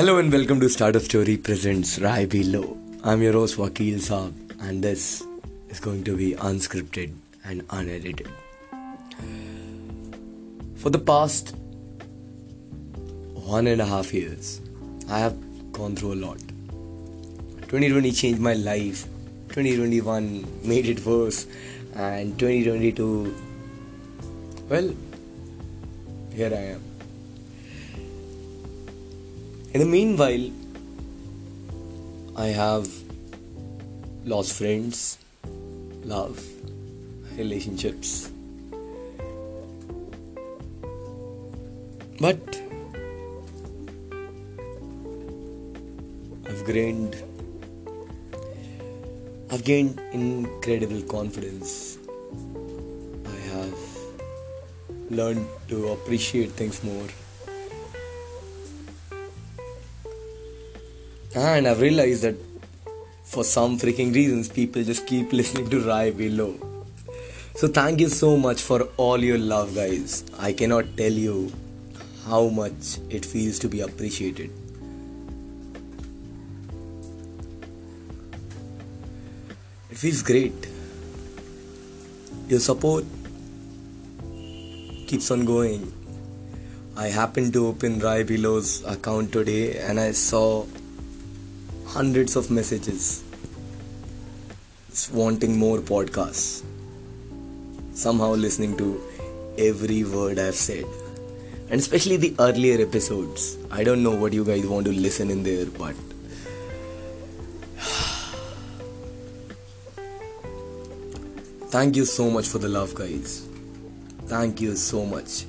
Hello and welcome to Startup Story Presents Rai Below. I'm your host Wakil Saab and this is going to be unscripted and unedited. For the past one and a half years, I have gone through a lot. 2020 changed my life, 2021 made it worse, and 2022, well, here I am. In the meanwhile, I have lost friends, love, relationships. But I've gained I've gained incredible confidence. I have learned to appreciate things more. And I've realized that for some freaking reasons, people just keep listening to Rai below. So, thank you so much for all your love, guys. I cannot tell you how much it feels to be appreciated. It feels great. Your support keeps on going. I happened to open Rai Below's account today and I saw hundreds of messages wanting more podcasts. Somehow listening to every word I've said. And especially the earlier episodes. I don't know what you guys want to listen in there, but thank you so much for the love, guys. Thank you so much.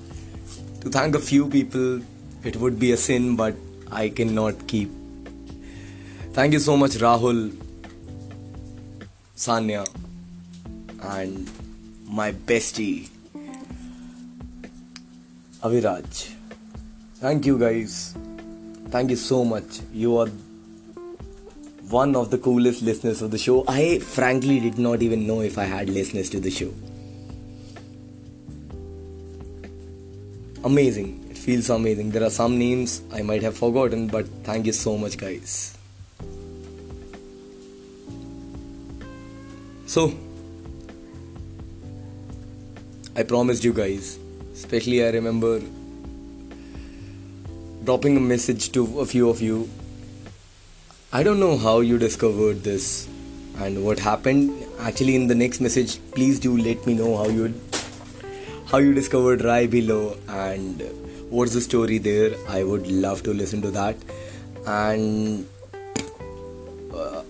To thank a few people, it would be a sin, but I cannot keep Thank you so much, Rahul, Sanya, and my bestie, Aviraj. Thank you, guys. Thank you so much. You are one of the coolest listeners of the show. I frankly did not even know if I had listeners to the show. Amazing. It feels amazing. There are some names I might have forgotten, but thank you so much, guys. So, I promised you guys, especially I remember dropping a message to a few of you. I don't know how you discovered this and what happened. Actually, in the next message, please do let me know how you how you discovered Rai below and what's the story there. I would love to listen to that. And uh,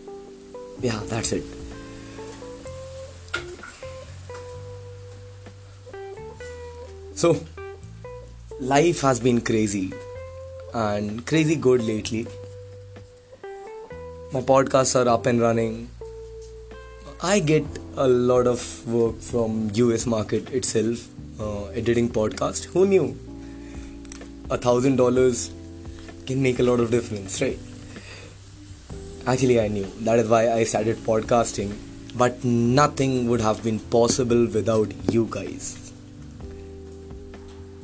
yeah, that's it. So, life has been crazy and crazy good lately. My podcasts are up and running. I get a lot of work from US market itself, uh, editing podcast. Who knew? A thousand dollars can make a lot of difference, right? Actually, I knew. That is why I started podcasting. But nothing would have been possible without you guys.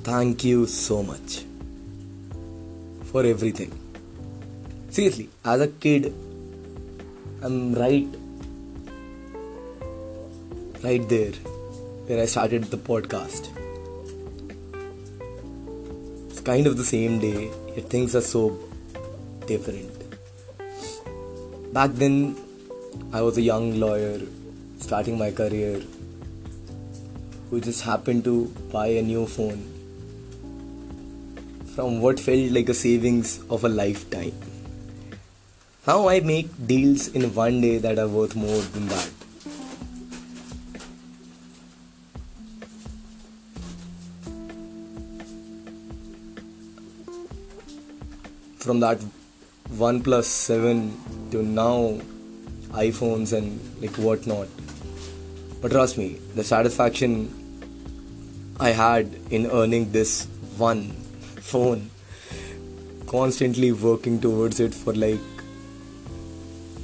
Thank you so much for everything. Seriously, as a kid, I'm right, right there where I started the podcast. It's kind of the same day, yet things are so different. Back then, I was a young lawyer starting my career who just happened to buy a new phone from what felt like a savings of a lifetime. Now I make deals in one day that are worth more than that. From that OnePlus 7 to now iPhones and like whatnot. But trust me, the satisfaction I had in earning this one phone constantly working towards it for like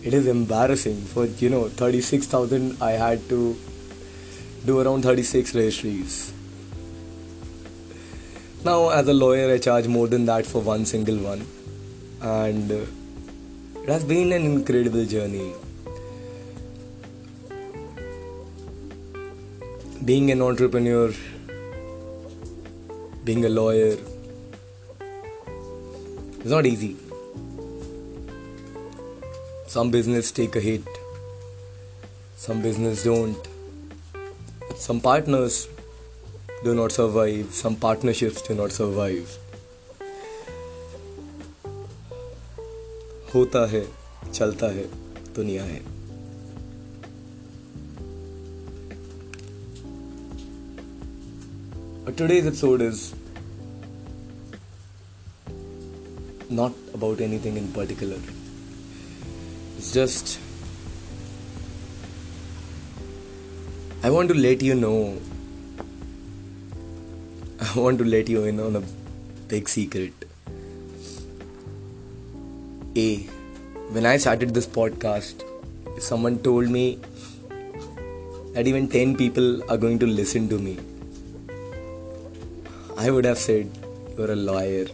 it is embarrassing. For you know 36000 i had to do around 36 registries. Now as a lawyer i charge more than that for one single one. And uh, it has been an incredible journey. Being an entrepreneur, being a lawyer, it's not easy. Some business take a hit, some business don't. Some partners do not survive, some partnerships do not survive. होता है चलता है दुनिया है But today's episode is not about anything in particular. It's just I want to let you know I want to let you in on a big secret. A. When I started this podcast, someone told me that even 10 people are going to listen to me, I would have said, You're a liar.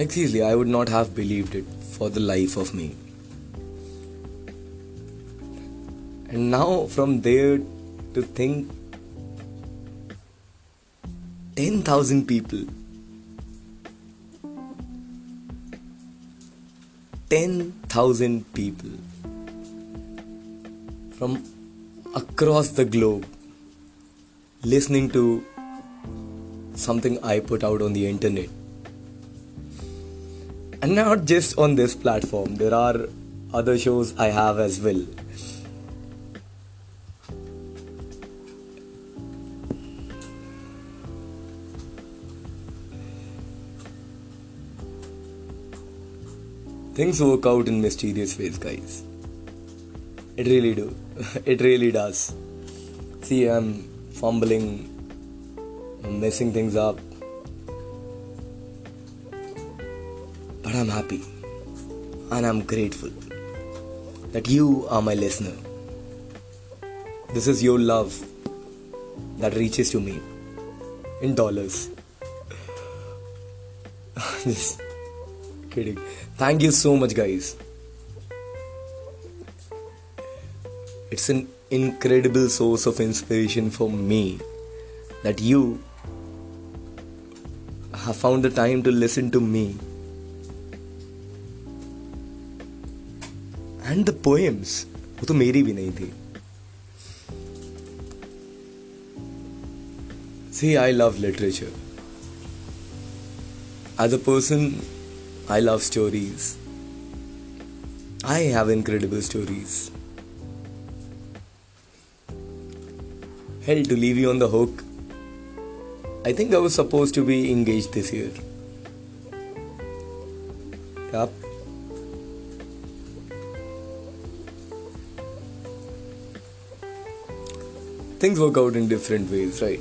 Like, seriously, I would not have believed it for the life of me. And now, from there to think 10,000 people 10,000 people from across the globe listening to something I put out on the internet. And not just on this platform, there are other shows I have as well. Things work out in mysterious ways, guys. It really do. it really does. See, I'm fumbling, messing things up. I'm happy and I'm grateful that you are my listener. This is your love that reaches to me in dollars. Just kidding. Thank you so much, guys. It's an incredible source of inspiration for me that you have found the time to listen to me. And the poems, वो तो मेरी भी नहीं थी See, I love literature. As a person, I love stories. I have incredible stories. Hell, to leave you on the hook, I think I was supposed to be engaged this year. Yup. Things work out in different ways, right?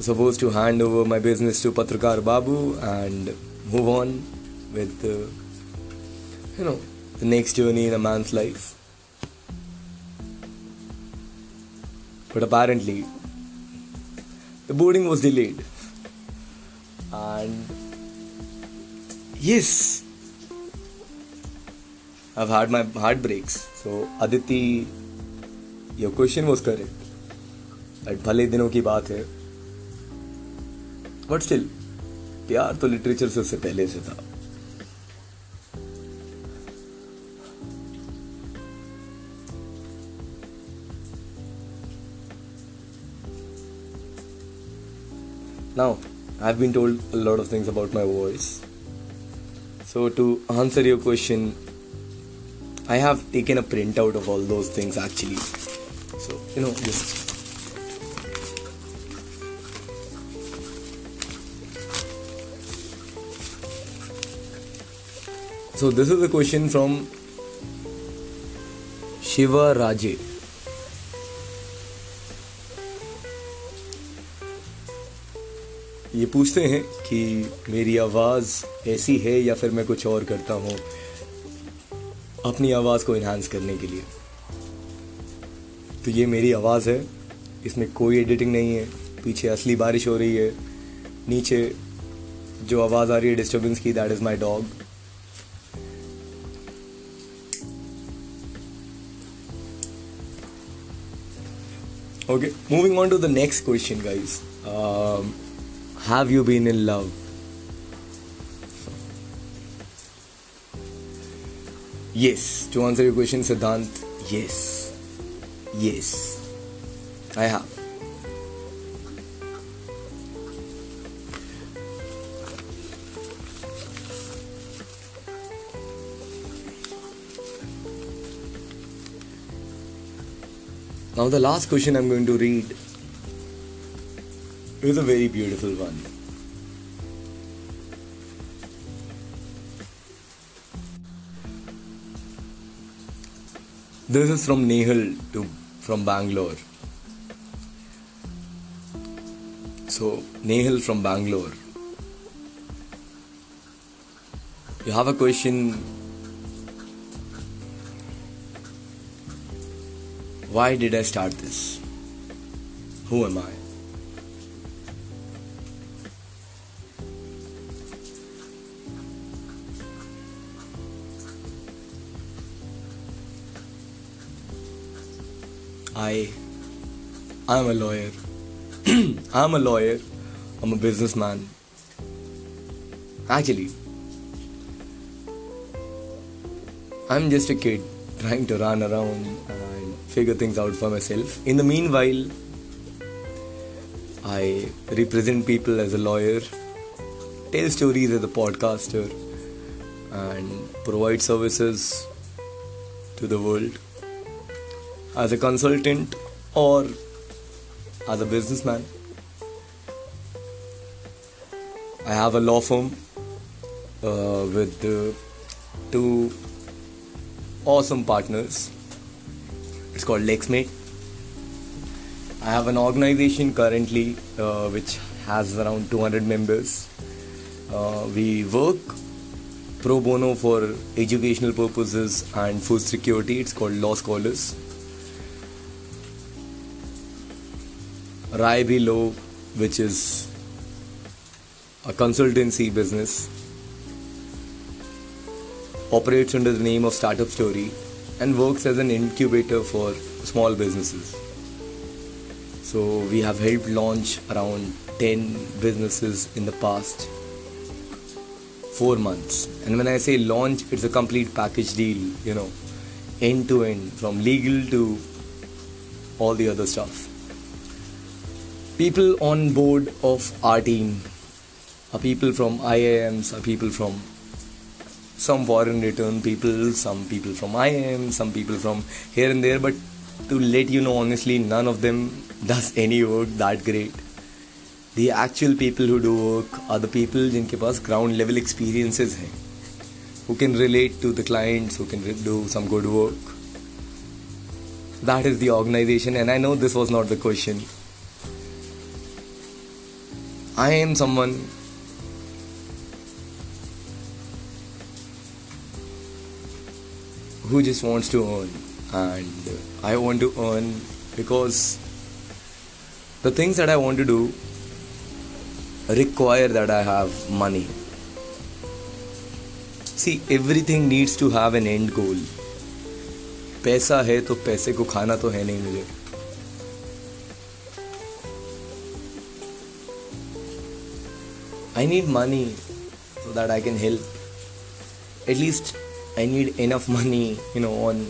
supposed to hand over my business to Patrakar Babu and move on with uh, you know the next journey in a man's life. But apparently, the boarding was delayed, and yes, I've had my heartbreaks. So Aditi, your question was करे but भले दिनों की बात है but still प्यार तो literature से उससे पहले से था। Now I have been told a lot of things about my voice so to answer your question I have taken a print out of all those things actually So, you know, just So this is a question from Shiva Raje. ये पूछते हैं कि मेरी आवाज़ ऐसी है या फिर मैं कुछ और करता हूँ अपनी आवाज़ को इन्हांस करने के लिए तो ये मेरी आवाज़ है। इसमें कोई एडिटिंग नहीं है। पीछे असली बारिश हो रही है। नीचे जो आवाज़ आ रही है डिस्टर्बेंस की that is my dog okay moving on to the next question guys have you been in love yes to answer you question Siddhant yes Yes, I have. Now, the last question I'm going to read is a very beautiful one. This is from Nehal to from Bangalore. So, Nehal from Bangalore. You have a question Why did I start this? Who am I? I I'm a lawyer. I'm a lawyer. I'm a businessman. Actually, I'm just a kid trying to run around and figure things out for myself. In the meanwhile, I represent people as a lawyer, tell stories as a podcaster, and provide services to the world as a consultant or as a businessman. I have a law firm uh, with uh, two awesome partners. It's called Lexmate. I have an organization currently uh, which has around 200 members. Uh, we work pro bono for educational purposes and food security. It's called Law Scholars. Raibri Law, which is a consultancy business, operates under the name of Startup Story and works as an incubator for small businesses. So, we have helped launch around 10 businesses in the past four months. And when I say launch, it's a complete package deal, you know, end to end, from legal to all the other stuff People on board of our team are people from IIMs, are people from some foreign return people, some people from IIM, some people from here and there, but to let you know honestly, none of them does any work that great. The actual people who do work are the people जिनके पास ground level experiences हैं who can relate to the clients, who can do some good work. That is the organization, and I know this was not the question. I am someone who just wants to earn and I want to earn because the things that I want to do require that I have money see everything needs to have an end goal पैसा है तो पैसे को खाना तो है नहीं मुझे। I need money so that I can help. At least I need enough money, you know, on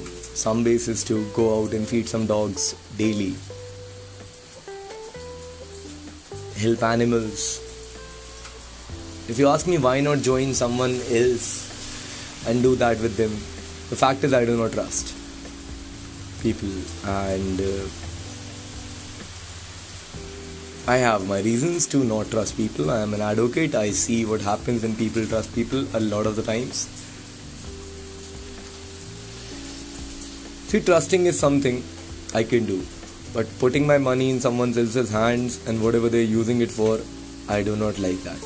some basis to go out and feed some dogs daily. Help animals. If you ask me why not join someone else and do that with them, the fact is I do not trust people and uh, I have my reasons to not trust people. I am an advocate. I see what happens when people trust people a lot of the times. See, trusting is something I can do, but putting my money in someone else's hands and whatever they're using it for, I do not like that.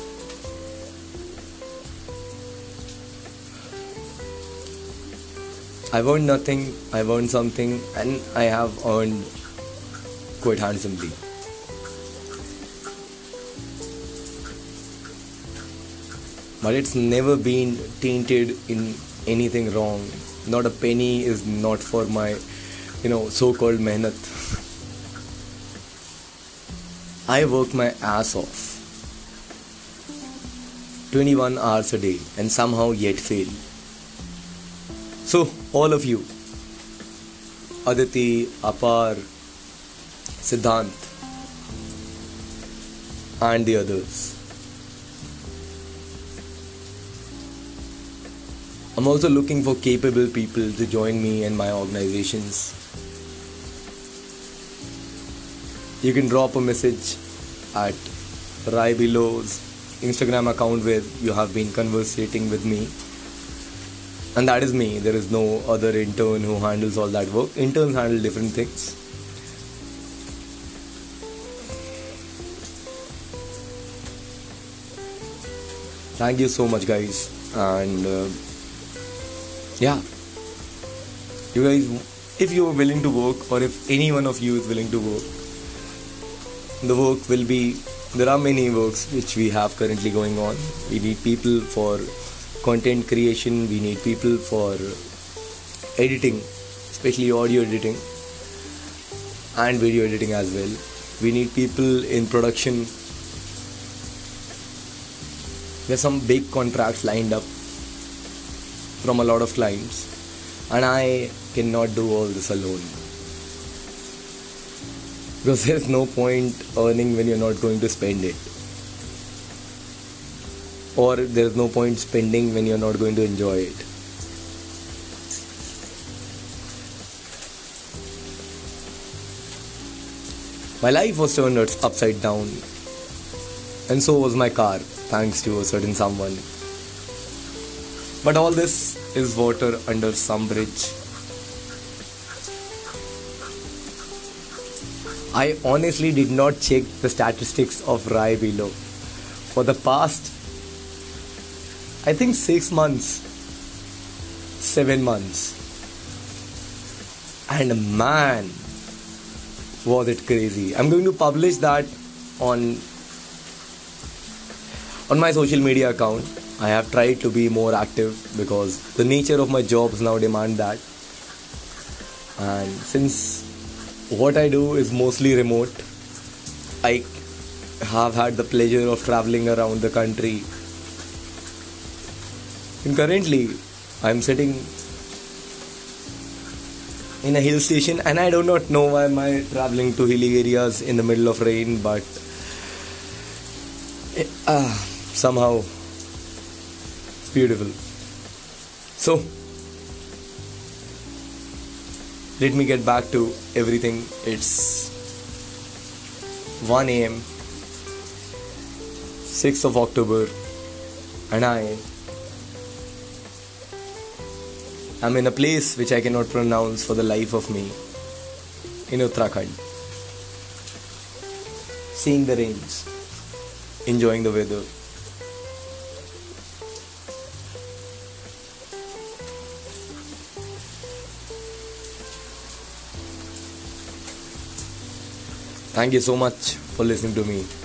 I've earned nothing, I've earned something, and I have earned quite handsomely. But it's never been tainted in anything wrong. Not a penny is not for my, you know, so-called mehnat. I work my ass off. 21 hours a day and somehow yet fail. So, all of you, Aditi, Apar, Siddhant, and the others. I'm also looking for capable people to join me and my organizations. You can drop a message at Rai Below's Instagram account where you have been conversating with me. And that is me. There is no other intern who handles all that work. Interns handle different things. Thank you so much, guys. And uh, yeah, you guys, if you are willing to work, or if any one of you is willing to work, the work will be. There are many works which we have currently going on. We need people for content creation. We need people for editing, especially audio editing and video editing as well. We need people in production there's some big contracts lined up from a lot of clients and i cannot do all this alone. Because there's no point earning when you're not going to spend it. Or there's no point spending when you're not going to enjoy it. My life was turned upside down and so was my car thanks to a certain someone. But all this is water under some bridge. I honestly did not check the statistics of Rai below. For the past, I think, six months, seven months. And man, was it crazy. I'm going to publish that on on my social media account i have tried to be more active because the nature of my jobs now demand that. And since what i do is mostly remote i have had the pleasure of traveling around the country. And currently i'm sitting in a hill station and i do not know why I'm traveling to hilly areas in the middle of rain but uh, somehow beautiful. So, let me get back to everything. It's 1 am, 6th of October, and I am in a place which I cannot pronounce for the life of me in Uttarakhand. Seeing the rains, enjoying the weather. Thank you so much for listening to me.